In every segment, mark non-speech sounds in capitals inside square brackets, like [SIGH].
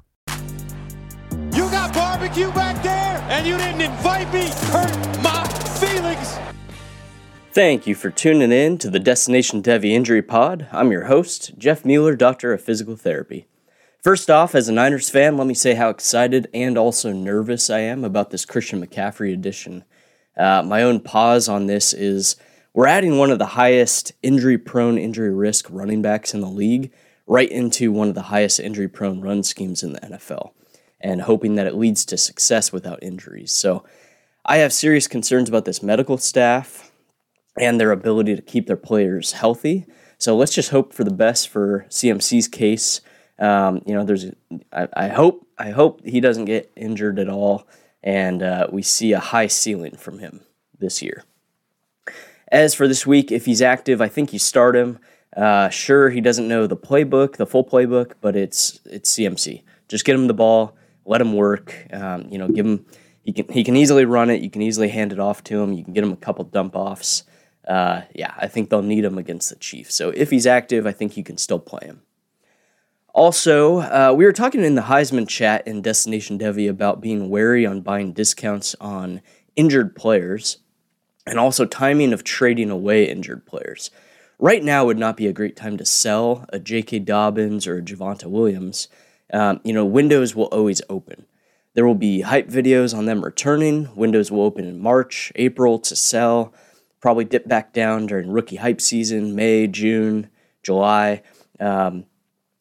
got barbecue back there, and you didn't invite me. Hurt my feelings. Thank you for tuning in to the Destination Devy Injury Pod. I'm your host, Jeff Mueller, Doctor of Physical Therapy. First off, as a Niners fan, let me say how excited and also nervous I am about this Christian McCaffrey edition. Uh, my own pause on this is we're adding one of the highest injury prone, injury risk running backs in the league right into one of the highest injury prone run schemes in the NFL and hoping that it leads to success without injuries. So I have serious concerns about this medical staff and their ability to keep their players healthy. So let's just hope for the best for CMC's case. Um, you know, there's I, I, hope I hope he doesn't get injured at all, and uh, we see a high ceiling from him this year. As for this week, if he's active, I think you start him. Uh, sure, he doesn't know the playbook, the full playbook, but it's it's CMC. Just get him the ball, let him work. Um, you know, give him he can he can easily run it. You can easily hand it off to him. You can get him a couple dump offs. Uh, yeah, I think they'll need him against the Chiefs. So if he's active, I think you can still play him. Also, uh, we were talking in the Heisman chat in Destination Devy about being wary on buying discounts on injured players and also timing of trading away injured players. Right now would not be a great time to sell a J.K. Dobbins or a Javonte Williams. Um, you know, windows will always open. There will be hype videos on them returning. Windows will open in March, April to sell probably dip back down during rookie hype season, May, June, July. Um,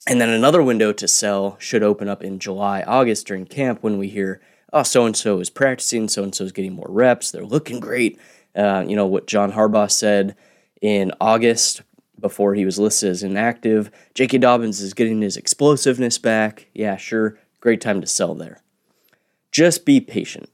and then another window to sell should open up in July, August during camp when we hear, oh, so and so is practicing, so and so is getting more reps, they're looking great. Uh, you know, what John Harbaugh said in August before he was listed as inactive. J.K. Dobbins is getting his explosiveness back. Yeah, sure, great time to sell there. Just be patient.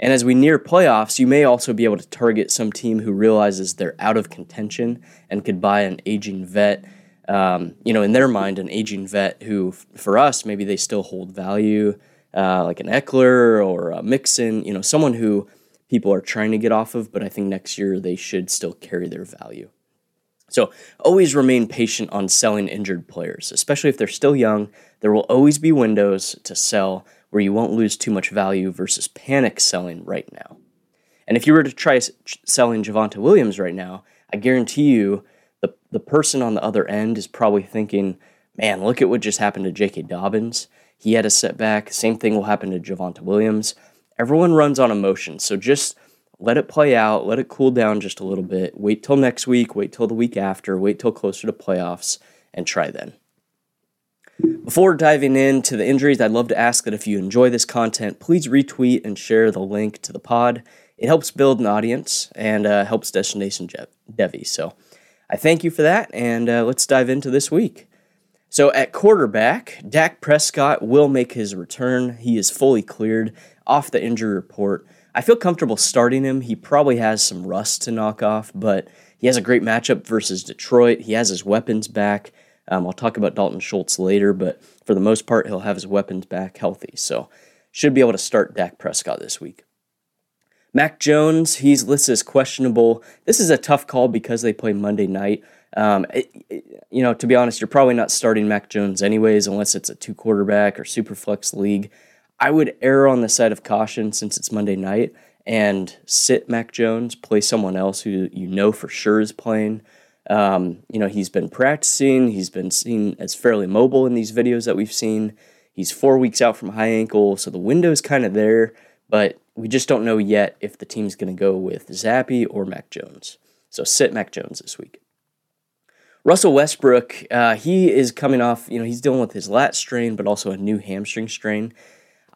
And as we near playoffs, you may also be able to target some team who realizes they're out of contention and could buy an aging vet. Um, you know, in their mind, an aging vet who, for us, maybe they still hold value, uh, like an Ekeler or a Mixon. You know, someone who people are trying to get off of, but I think next year they should still carry their value. So always remain patient on selling injured players, especially if they're still young. There will always be windows to sell where you won't lose too much value versus panic selling right now. And if you were to try selling Javonte Williams right now, I guarantee you the, the person on the other end is probably thinking, man, look at what just happened to J.K. Dobbins. He had a setback. Same thing will happen to Javonte Williams. Everyone runs on emotion, so just let it play out, let it cool down just a little bit. Wait till next week, wait till the week after, wait till closer to playoffs, and try then. Before diving into the injuries, I'd love to ask that if you enjoy this content, please retweet and share the link to the pod. It helps build an audience and uh, helps Destination Devy. So I thank you for that, and uh, let's dive into this week. So at quarterback, Dak Prescott will make his return. He is fully cleared off the injury report. I feel comfortable starting him. He probably has some rust to knock off, but he has a great matchup versus Detroit. He has his weapons back. Um, I'll talk about Dalton Schultz later, but for the most part, he'll have his weapons back healthy. So should be able to start Dak Prescott this week. Mac Jones, he's listed as questionable. This is a tough call because they play Monday night. Um, it, it, you know, to be honest, you're probably not starting Mac Jones anyways, unless it's a two quarterback or super flex league. I would err on the side of caution since it's Monday night and sit Mac Jones, play someone else who you know for sure is playing. Um, you know, he's been practicing, he's been seen as fairly mobile in these videos that we've seen. He's four weeks out from high ankle, so the window's kind of there, but we just don't know yet if the team's going to go with Zappe or Mac Jones. So sit Mac Jones this week. Russell Westbrook, uh, he is coming off, you know, he's dealing with his lat strain, but also a new hamstring strain.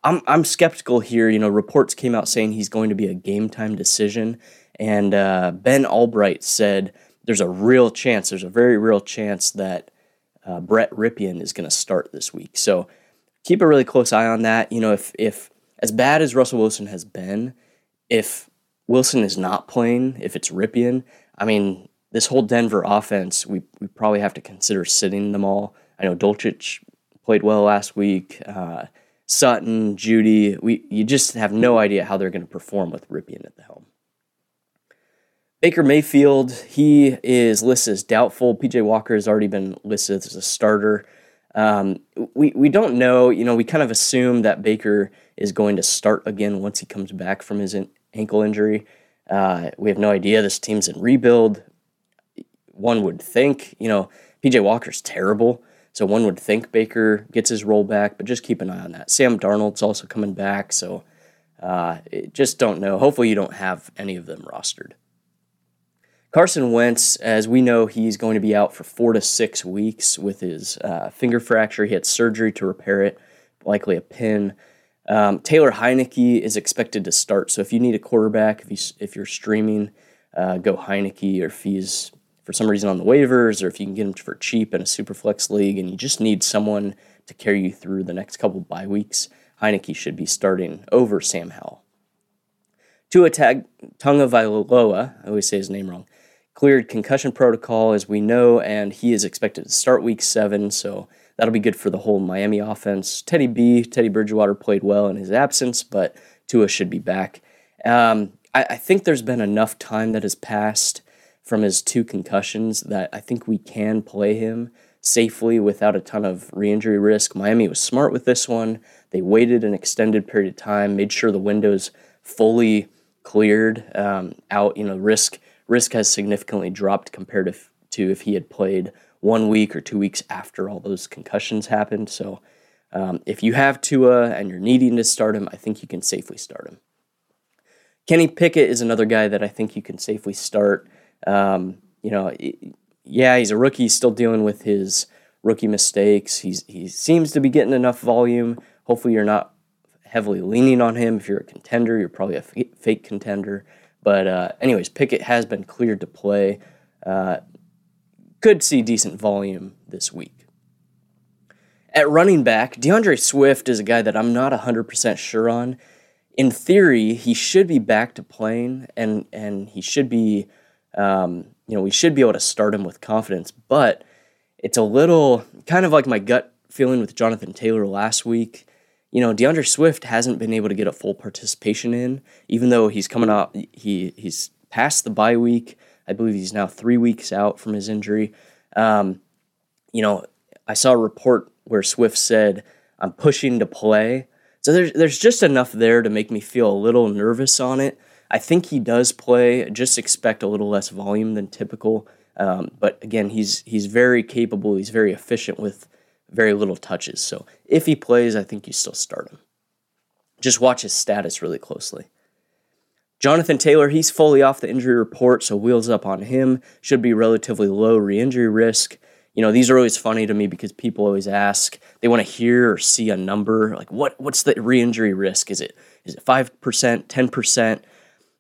I'm, I'm skeptical here. You know, reports came out saying he's going to be a game time decision. And uh, Ben Allbright said there's a real chance, there's a very real chance that uh, Brett Rypien is going to start this week. So keep a really close eye on that. You know, if, if as bad as Russell Wilson has been, if Wilson is not playing, if it's Rypien, I mean, this whole Denver offense, we, we probably have to consider sitting them all. I know Dulcich played well last week. Uh, Sutton, Jeudy, we you just have no idea how they're going to perform with Rypien at the helm. Baker Mayfield, he is listed as doubtful. PJ Walker has already been listed as a starter. Um, we we don't know. You know, we kind of assume that Baker is going to start again once he comes back from his in- ankle injury. Uh, we have no idea. This team's in rebuild one would think, you know, PJ Walker's terrible. So one would think Baker gets his role back, but just keep an eye on that. Sam Darnold's also coming back, so uh, just don't know. Hopefully, you don't have any of them rostered. Carson Wentz, as we know, he's going to be out for four to six weeks with his uh, finger fracture. He had surgery to repair it, likely a pin. Um, Taylor Heinicke is expected to start. So if you need a quarterback, if, you, if you're streaming, uh, go Heinicke, or if he's for some reason on the waivers, or if you can get him for cheap in a super flex league, and you just need someone to carry you through the next couple bye weeks, Heinicke should be starting over Sam Howell. Tua Tag Tagovailoa, I always say his name wrong, cleared concussion protocol as we know, and he is expected to start Week Seven, so that'll be good for the whole Miami offense. Teddy B, Teddy Bridgewater played well in his absence, but Tua should be back. Um, I, I think there's been enough time that has passed from his two concussions that I think we can play him safely without a ton of re-injury risk. Miami was smart with this one. They waited an extended period of time, made sure the windows fully cleared um, out. You know, risk risk has significantly dropped compared to, to if he had played one week or two weeks after all those concussions happened. So um, if you have Tua and you're needing to start him, I think you can safely start him. Kenny Pickett is another guy that I think you can safely start. Um, you know, yeah, he's a rookie, he's still dealing with his rookie mistakes. He's he seems to be getting enough volume. Hopefully, you're not heavily leaning on him. If you're a contender, you're probably a fake contender. But uh, anyways, Pickett has been cleared to play. Uh, could see decent volume this week. At running back, DeAndre Swift is a guy that I'm not 100% sure on. In theory, he should be back to playing, and and he should be um, you know, we should be able to start him with confidence, but it's a little kind of like my gut feeling with Jonathan Taylor last week. You know, DeAndre Swift hasn't been able to get a full participation in, even though he's coming out. He he's past the bye week. I believe he's now three weeks out from his injury. Um, you know, I saw a report where Swift said, "I'm pushing to play." So there's there's just enough there to make me feel a little nervous on it. I think he does play. Just expect a little less volume than typical. Um, but again, he's he's very capable. He's very efficient with very little touches. So if he plays, I think you still start him. Just watch his status really closely. Jonathan Taylor, he's fully off the injury report, so wheels up on him. Should be relatively low re-injury risk. You know, these are always funny to me because people always ask, they want to hear or see a number. Like what what's the re-injury risk? Is it is it 5%, 10%?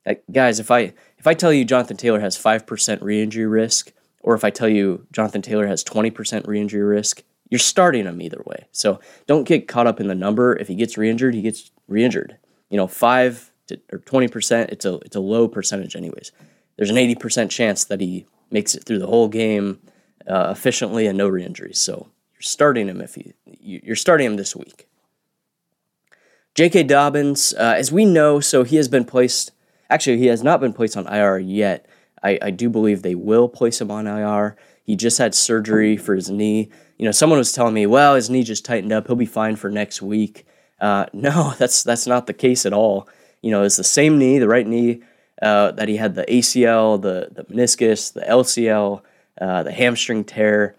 Like, guys, if I if I tell you Jonathan Taylor has five percent re-injury risk, or if I tell you Jonathan Taylor has twenty percent re-injury risk, you're starting him either way. So don't get caught up in the number. If he gets re-injured, he gets re-injured. You know, five to, or twenty percent, it's a it's a low percentage, anyways. There's an eighty percent chance that he makes it through the whole game uh, efficiently and no re-injuries. So you're starting him if he you're starting him this week. J.K. Dobbins, uh, as we know, so he has been placed Actually, he has not been placed on IR yet. I, I do believe they will place him on IR. He just had surgery for his knee. You know, someone was telling me, well, his knee just tightened up. He'll be fine for next week. Uh, [LAUGHS] no, that's that's not the case at all. You know, it's the same knee, the right knee uh, that he had the ACL, the the meniscus, the LCL, uh, the hamstring tear.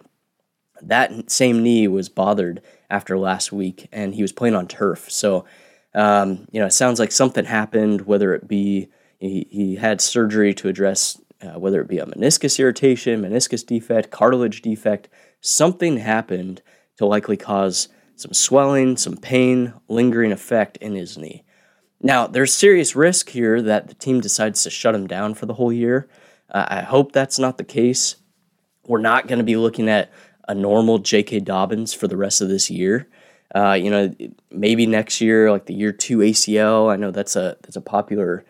That same knee was bothered after last week, and he was playing on turf. So, um, you know, it sounds like something happened, whether it be he, he had surgery to address uh, whether it be a meniscus irritation, meniscus defect, cartilage defect, something happened to likely cause some swelling, some pain, lingering effect in his knee. Now, there's serious risk here that the team decides to shut him down for the whole year. Uh, I hope that's not the case. We're not going to be looking at a normal J.K. Dobbins for the rest of this year. Uh, you know, maybe next year, like the year two ACL. I know that's a that's a popular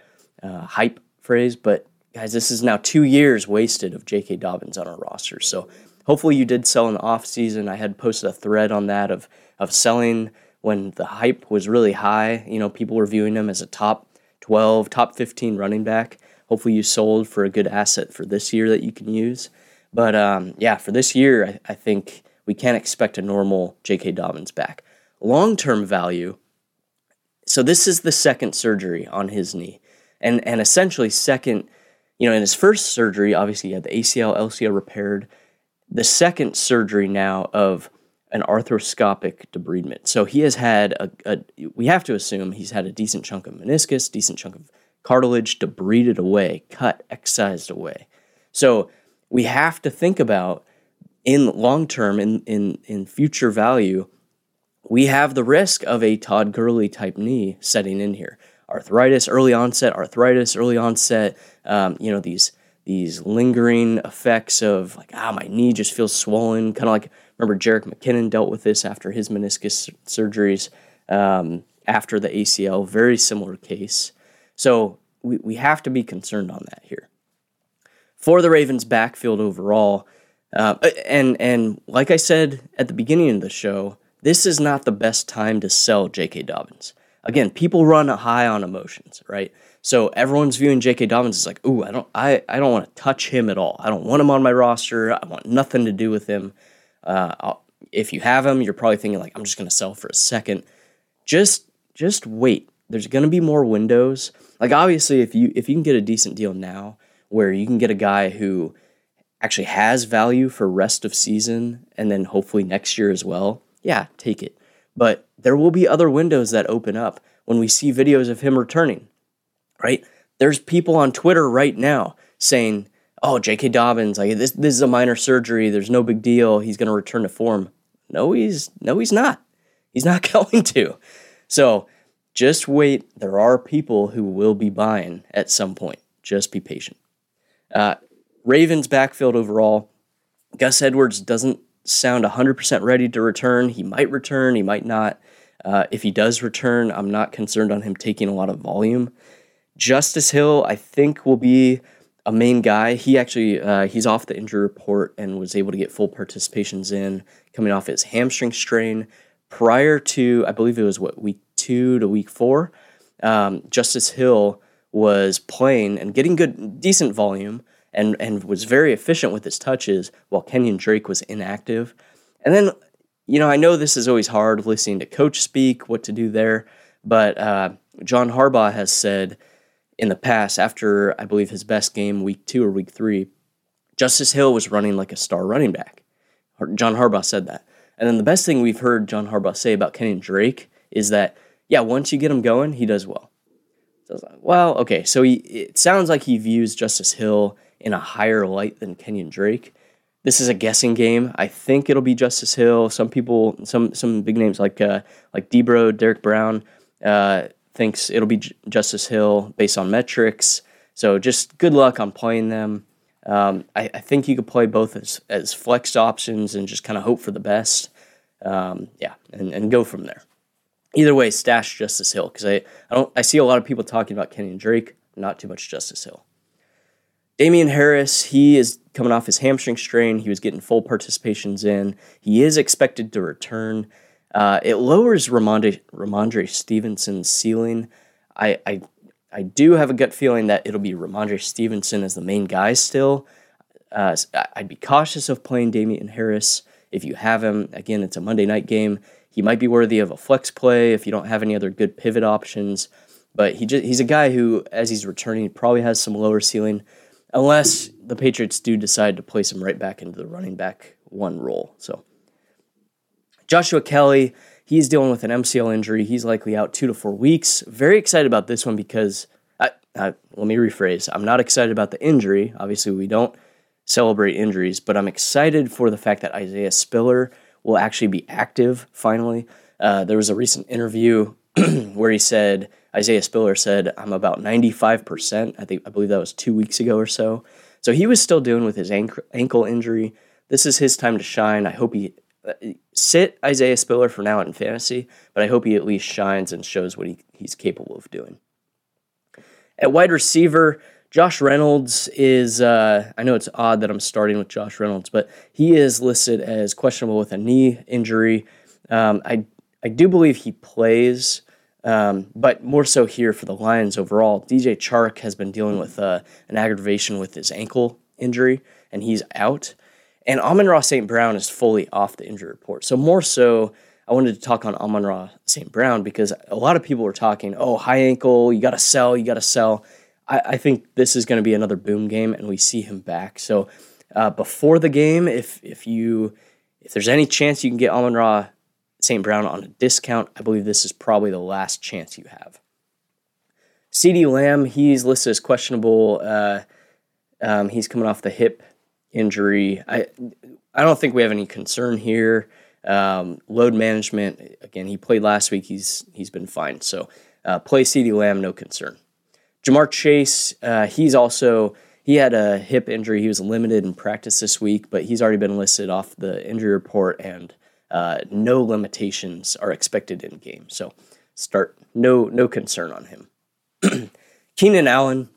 uh, hype phrase, but guys, this is now two years wasted of J.K. Dobbins on our roster. So hopefully you did sell in the off season. I had posted a thread on that of of selling when the hype was really high. You know, people were viewing him as a top 12, top 15 running back. Hopefully you sold for a good asset for this year that you can use. But um, yeah, for this year, I, I think we can't expect a normal J.K. Dobbins back. Long term value. So this is the second surgery on his knee, and and essentially second. You know, in his first surgery, obviously he had the ACL, LCL repaired. The second surgery now of an arthroscopic debridement. So he has had a, a, we have to assume he's had a decent chunk of meniscus, decent chunk of cartilage debrided away, cut, excised away. So we have to think about in long term, in, in, in future value, we have the risk of a Todd Gurley type knee setting in here. Arthritis, early onset arthritis, early onset, um, you know, these these lingering effects of like, ah, my knee just feels swollen. Kind of like, remember Jerick McKinnon dealt with this after his meniscus surgeries um, after the ACL. Very similar case. So we, we have to be concerned on that here for the Ravens backfield overall. Uh, and and like I said at the beginning of the show, this is not the best time to sell J.K. Dobbins. Again, people run high on emotions, right? So everyone's viewing J.K. Dobbins as like, ooh, I don't, I, I don't want to touch him at all. I don't want him on my roster. I want nothing to do with him. Uh, if you have him, you're probably thinking like, I'm just going to sell for a second. Just, just wait. There's going to be more windows. Like obviously, if you if you can get a decent deal now, where you can get a guy who actually has value for rest of season and then hopefully next year as well, yeah, take it. But there will be other windows that open up when we see videos of him returning, right? There's people on Twitter right now saying, "Oh, J.K. Dobbins, like this, this is a minor surgery. There's no big deal. He's going to return to form." No, he's no, he's not. He's not [LAUGHS] going to. So just wait. There are people who will be buying at some point. Just be patient. Uh, Ravens backfield overall, Gus Edwards doesn't sound 100% ready to return. He might return, he might not. Uh, if he does return, I'm not concerned on him taking a lot of volume. Justice Hill, I think, will be a main guy. He actually uh, he's off the injury report and was able to get full participations in coming off his hamstring strain prior to I believe it was what week two to week four. Um, Justice Hill was playing and getting good, decent volume, and and was very efficient with his touches while Kenyon Drake was inactive. And then, you know, I know this is always hard listening to coach speak, what to do there, but uh, John Harbaugh has said in the past, after I believe his best game, week two or week three, Justice Hill was running like a star running back. John Harbaugh said that. And then the best thing we've heard John Harbaugh say about Kenyon Drake is that, yeah, once you get him going, he does well. So I was like, well, okay. So he, it sounds like he views Justice Hill in a higher light than Kenyon Drake. This is a guessing game. I think it'll be Justice Hill. Some people, some some big names like uh, like Debro, Derrick Brown, uh, thinks it'll be J- Justice Hill based on metrics. So just good luck on playing them. Um, I, I, think you could play both as, as flex options and just kind of hope for the best. Um, yeah, and, and go from there either way, stash Justice Hill because I, I don't I see a lot of people talking about Kenyon Drake, not too much Justice Hill. Damien Harris, he is coming off his hamstring strain. He was getting full participations in. He is expected to return. Uh, it lowers Ramondre, Rhamondre Stevenson's ceiling. I, I I do have a gut feeling that it'll be Rhamondre Stevenson as the main guy still. Uh, I'd be cautious of playing Damien Harris if you have him. Again, it's a Monday night game. He might be worthy of a flex play if you don't have any other good pivot options. But he just, he's a guy who, as he's returning, probably has some lower ceiling, unless the Patriots do decide to place him right back into the running back one role. So Joshua Kelley, he's dealing with an MCL injury. He's likely out two to four weeks. Very excited about this one because, I, I, let me rephrase, I'm not excited about the injury. Obviously, we don't celebrate injuries, but I'm excited for the fact that Isaiah Spiller will actually be active finally. Uh, there was a recent interview [CLEARS THROAT] where he said, Isaiah Spiller said, I'm about 95%. I think I believe that was two weeks ago or so. So he was still doing with his ankle injury. This is his time to shine. I hope he sit Isaiah Spiller for now in fantasy, but I hope he at least shines and shows what he, he's capable of doing. At wide receiver, Josh Reynolds is, uh, I know it's odd that I'm starting with Josh Reynolds, but he is listed as questionable with a knee injury. Um, I, I do believe he plays, um, but more so here for the Lions overall. DJ Chark has been dealing with uh, an aggravation with his ankle injury, and he's out. And Amon-Ra St. Brown is fully off the injury report. So, more so, I wanted to talk on Amon-Ra St. Brown because a lot of people were talking, oh, high ankle, you got to sell, you got to sell. I, I think this is going to be another boom game, and we see him back. So uh, before the game, if if you if there's any chance you can get Amon Ra St. Brown on a discount, I believe this is probably the last chance you have. CeeDee Lamb, he's listed as questionable. Uh, um, he's coming off the hip injury. I I don't think we have any concern here. Um, load management, again, he played last week. He's he's been fine. So uh, play CeeDee Lamb, no concern. Ja'Marr Chase, uh, he's also he had a hip injury. He was limited in practice this week, but he's already been listed off the injury report, and uh, no limitations are expected in game. So start no no concern on him. [CLEARS THROAT] Keenan Allen,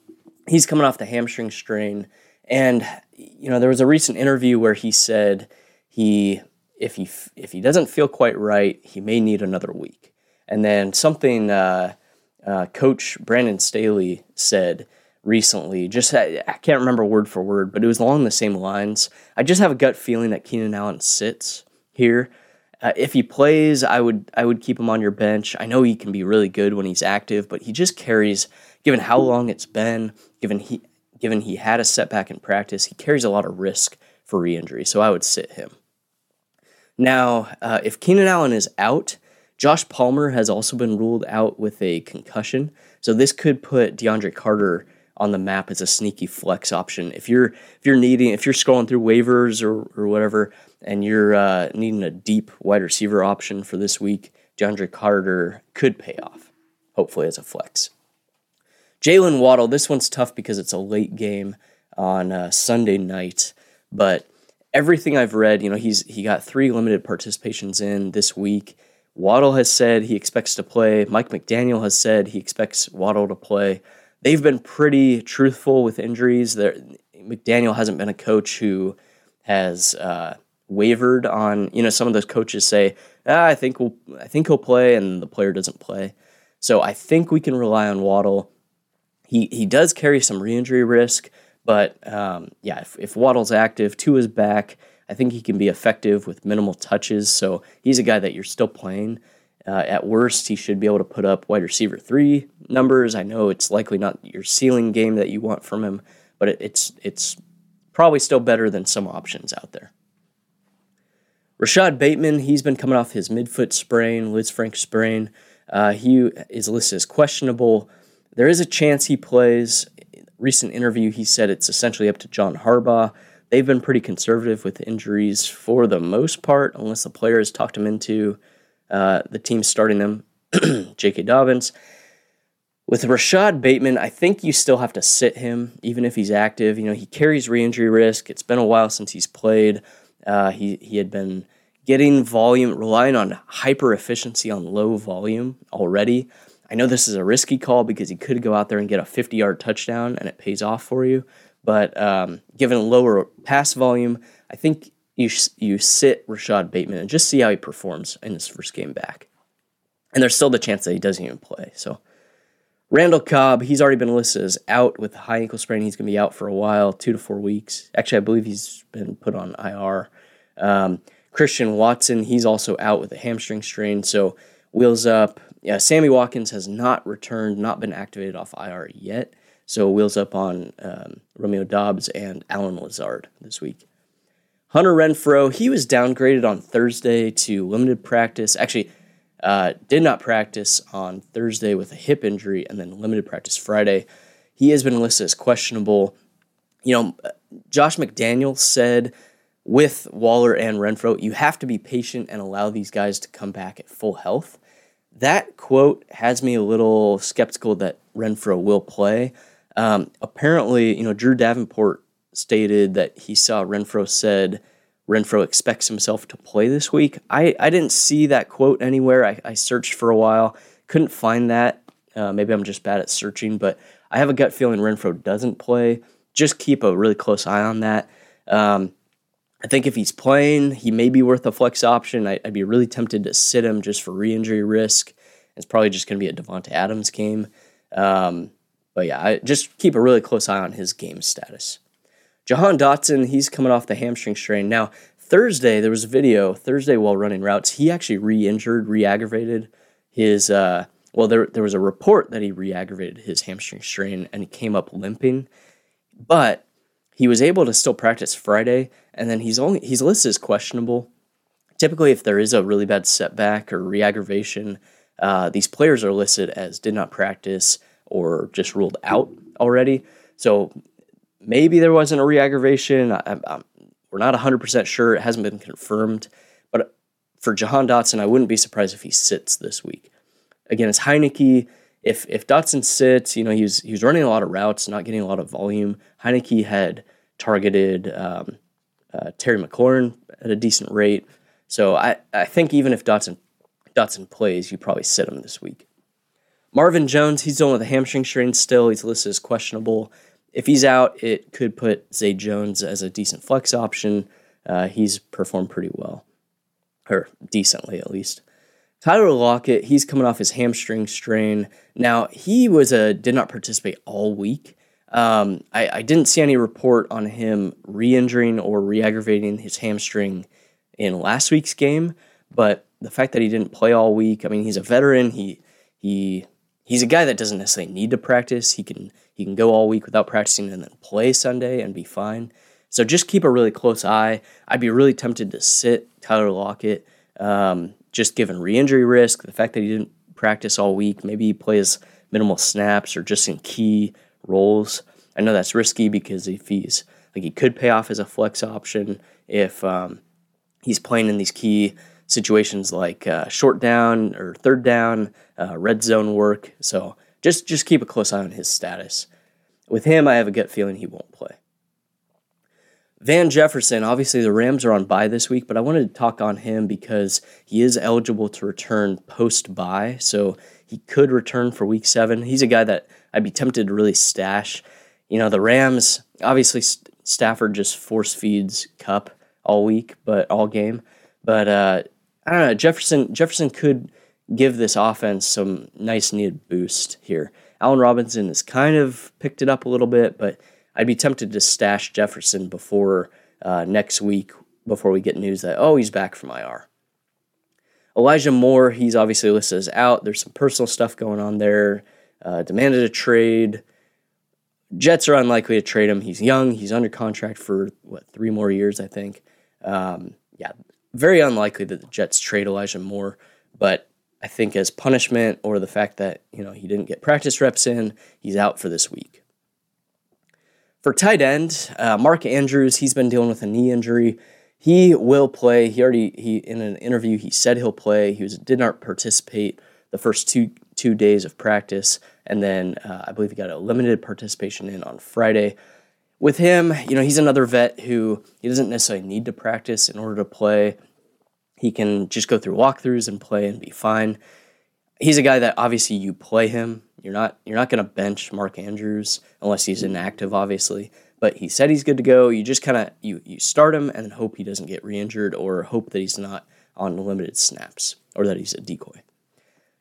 he's coming off the hamstring strain, and you know there was a recent interview where he said he if he if he doesn't feel quite right, he may need another week. And then something uh, uh, Coach Brandon Staley said recently. Just I, I, can't remember word for word, but it was along the same lines. I just have a gut feeling that Keenan Allen sits here. Uh, if he plays, I would I would keep him on your bench. I know he can be really good when he's active, but he just carries. Given how long it's been, given he given he had a setback in practice, he carries a lot of risk for re-injury. So I would sit him. Now, uh, if Keenan Allen is out, Josh Palmer has also been ruled out with a concussion, so this could put DeAndre Carter on the map as a sneaky flex option. If you're if you're needing if you're scrolling through waivers or or whatever, and you're uh, needing a deep wide receiver option for this week, DeAndre Carter could pay off, hopefully as a flex. Jaylen Waddle, this one's tough because it's a late game on uh, Sunday night, but everything I've read, you know, he's he got three limited participations in this week. Waddle has said he expects to play. Mike McDaniel has said he expects Waddle to play. They've been pretty truthful with injuries. They're, McDaniel hasn't been a coach who has uh, wavered on. You know, some of those coaches say, ah, "I think we'll, I think he'll play," and the player doesn't play. So I think we can rely on Waddle. He he does carry some re-injury risk, but um, yeah, if, if Waddle's active, Tua's back. I think he can be effective with minimal touches. So he's a guy that you're still playing. Uh, at worst, he should be able to put up wide receiver three numbers. I know it's likely not your ceiling game that you want from him, but it, it's it's probably still better than some options out there. Rashad Bateman, he's been coming off his midfoot sprain, Liz Lisfranc sprain. Uh, he is listed as questionable. There is a chance he plays. Recent interview, he said it's essentially up to John Harbaugh. They've been pretty conservative with injuries for the most part, unless the player has talked them into uh, the team starting them. [CLEARS THROAT] J.K. Dobbins. With Rashad Bateman, I think you still have to sit him, even if he's active. You know, he carries re injury risk. It's been a while since he's played. Uh, he, he had been getting volume, relying on hyper efficiency on low volume already. I know this is a risky call because he could go out there and get a 50 yard touchdown and it pays off for you. But um, given a lower pass volume, I think you you sit Rashad Bateman and just see how he performs in his first game back. And there's still the chance that he doesn't even play. So Randall Cobb, he's already been listed as out with a high ankle sprain. He's going to be out for a while, two to four weeks. Actually, I believe he's been put on IR. Um, Christian Watson, he's also out with a hamstring strain. So wheels up. Yeah, Sammy Watkins has not returned, not been activated off IR yet. So wheels up on um, Romeo Doubs and Allen Lazard this week. Hunter Renfrow, he was downgraded on Thursday to limited practice. Actually, uh, did not practice on Thursday with a hip injury and then limited practice Friday. He has been listed as questionable. You know, Josh McDaniel said with Waller and Renfrow, you have to be patient and allow these guys to come back at full health. That quote has me a little skeptical that Renfrow will play. Um, apparently, you know, Drew Davenport stated that he saw Renfrow said Renfrow expects himself to play this week. I, I didn't see that quote anywhere. I, I searched for a while, couldn't find that. Uh, maybe I'm just bad at searching, but I have a gut feeling Renfrow doesn't play. Just keep a really close eye on that. Um, I think if he's playing, he may be worth a flex option. I, would be really tempted to sit him just for re injury risk. It's probably just going to be a Davante Adams game. Um, but yeah, I just keep a really close eye on his game status. Jahan Dotson, he's coming off the hamstring strain. Now, Thursday, there was a video, Thursday while running routes, he actually re injured, re aggravated his, uh, well, there, there was a report that he re aggravated his hamstring strain and he came up limping. But he was able to still practice Friday, and then he's only he's listed as questionable. Typically, if there is a really bad setback or re-aggravation, uh, these players are listed as did not practice or just ruled out already. So maybe there wasn't a re-aggravation. I, I, we're not 100% sure. It hasn't been confirmed. But for Jahan Dotson, I wouldn't be surprised if he sits this week. Again, it's Heinicke. If if Dotson sits, you know, he was, he was running a lot of routes, not getting a lot of volume. Heinicke had targeted um, uh, Terry McLaurin at a decent rate. So I, I think even if Dotson Dotson plays, you probably sit him this week. Marvin Jones, he's dealing with a hamstring strain still. He's listed as questionable if he's out, it could put Zay Jones as a decent flex option. Uh, he's performed pretty well, or decently at least. Tyler Lockett, he's coming off his hamstring strain. Now he was a did not participate all week. Um, I, I, didn't see any report on him re-injuring or re-aggravating his hamstring in last week's game, but the fact that he didn't play all week, I mean, he's a veteran. He he he's a guy that doesn't necessarily need to practice. He can he can go all week without practicing and then play Sunday and be fine. So just keep a really close eye. I'd be really tempted to sit Tyler Lockett, um, just given re-injury risk, the fact that he didn't practice all week. Maybe he plays minimal snaps or just in key roles. I know that's risky because if he's like he could pay off as a flex option if um, he's playing in these key situations like uh, short down or third down, uh, red zone work. So just just keep a close eye on his status. With him, I have a gut feeling he won't play. Van Jefferson, obviously the Rams are on bye this week, but I wanted to talk on him because he is eligible to return post bye, so he could return for week seven. He's a guy that I'd be tempted to really stash. You know, the Rams, obviously Stafford just force feeds Kupp all week, but all game. But uh, I don't know. Jefferson Jefferson could give this offense some nice needed boost here. Allen Robinson has kind of picked it up a little bit, but I'd be tempted to stash Jefferson before uh, next week before we get news that oh he's back from IR. Elijah Moore, he's obviously listed as out. There's some personal stuff going on there. Uh, demanded a trade. Jets are unlikely to trade him. He's young. He's under contract for what three more years, I think. Um, yeah, very unlikely that the Jets trade Elijah Moore, but I think as punishment or the fact that you know he didn't get practice reps in, he's out for this week. For tight end, uh, Mark Andrews, he's been dealing with a knee injury. He will play. He already he in an interview he said he'll play. He was did not participate the first two two days of practice, and then uh, I believe he got a limited participation in on Friday with him, you know, he's another vet who he doesn't necessarily need to practice in order to play. He can just go through walkthroughs and play and be fine. He's a guy that obviously you play him. You're not you're not going to bench Mark Andrews unless he's inactive, obviously. But he said he's good to go. You just kind of you you start him and hope he doesn't get re-injured or hope that he's not on limited snaps or that he's a decoy.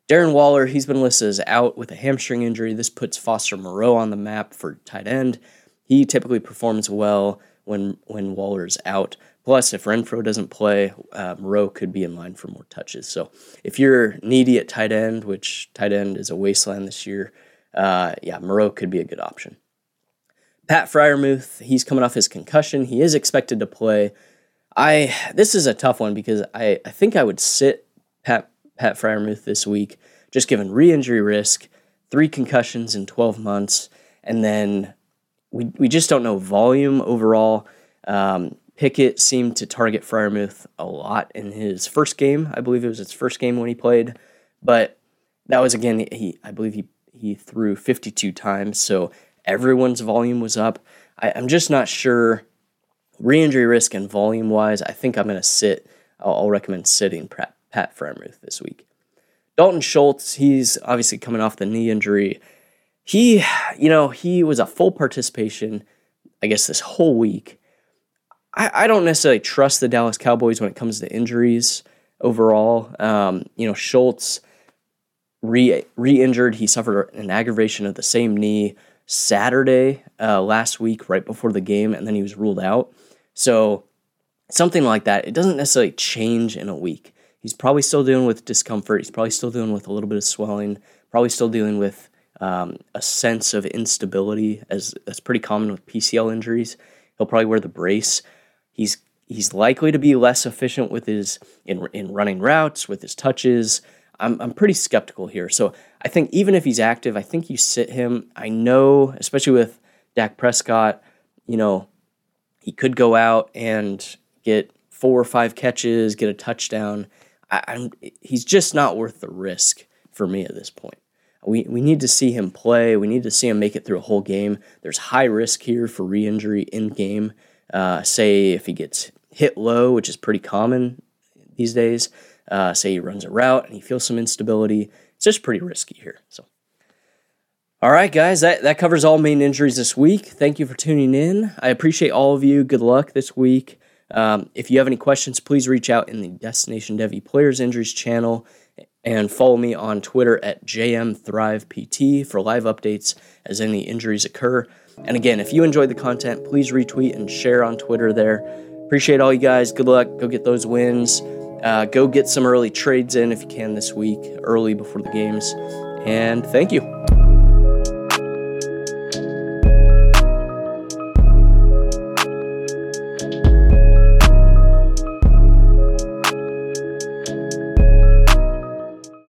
Darren Waller, he's been listed as out with a hamstring injury. This puts Foster Moreau on the map for tight end. He typically performs well when when Waller's out. Plus, if Renfrow doesn't play, Moreau could be in line for more touches. So, if you're needy at tight end, which tight end is a wasteland this year, uh, yeah, Moreau could be a good option. Pat Freiermuth, he's coming off his concussion. He is expected to play. I this is a tough one because I, I think I would sit Pat Pat Freiermuth this week, just given re-injury risk, three concussions in 12 months, and then we we just don't know volume overall. Um, Pickett seemed to target Freiermuth a lot in his first game. I believe it was his first game when he played, but that was again he I believe he he threw 52 times, so everyone's volume was up. I, I'm just not sure re-injury risk and volume wise. I think I'm going to sit. I'll, I'll, recommend sitting Pat, Pat Freiermuth this week. Dalton Schultz, he's obviously coming off the knee injury. He, you know, he was a full participation, I guess, this whole week. I, I don't necessarily trust the Dallas Cowboys when it comes to injuries overall. Um, you know, Schultz re re-injured. He suffered an aggravation of the same knee Saturday uh, last week, right before the game, and then he was ruled out. So something like that, it doesn't necessarily change in a week. He's probably still dealing with discomfort. He's probably still dealing with a little bit of swelling. Probably still dealing with um, a sense of instability, as that's pretty common with PCL injuries. He'll probably wear the brace. He's he's likely to be less efficient with his in in running routes, with his touches. I'm I'm pretty skeptical here. So I think even if he's active, I think you sit him. I know, especially with Dak Prescott, you know, he could go out and get four or five catches, get a touchdown. I, I'm he's just not worth the risk for me at this point. We, we need to see him play. We need to see him make it through a whole game. There's high risk here for re injury in game. Uh, say if he gets hit low, which is pretty common these days. Uh, say he runs a route and he feels some instability. It's just pretty risky here. So, all right, guys, that, that covers all main injuries this week. Thank you for tuning in. I appreciate all of you. Good luck this week. Um, if you have any questions, please reach out in the Destination Devy Players Injuries channel and follow me on Twitter at JMThrivePT for live updates as any injuries occur. And again, if you enjoyed the content, please retweet and share on Twitter there. Appreciate all you guys. Good luck. Go get those wins. Uh, go get some early trades in if you can this week, early before the games. And thank you.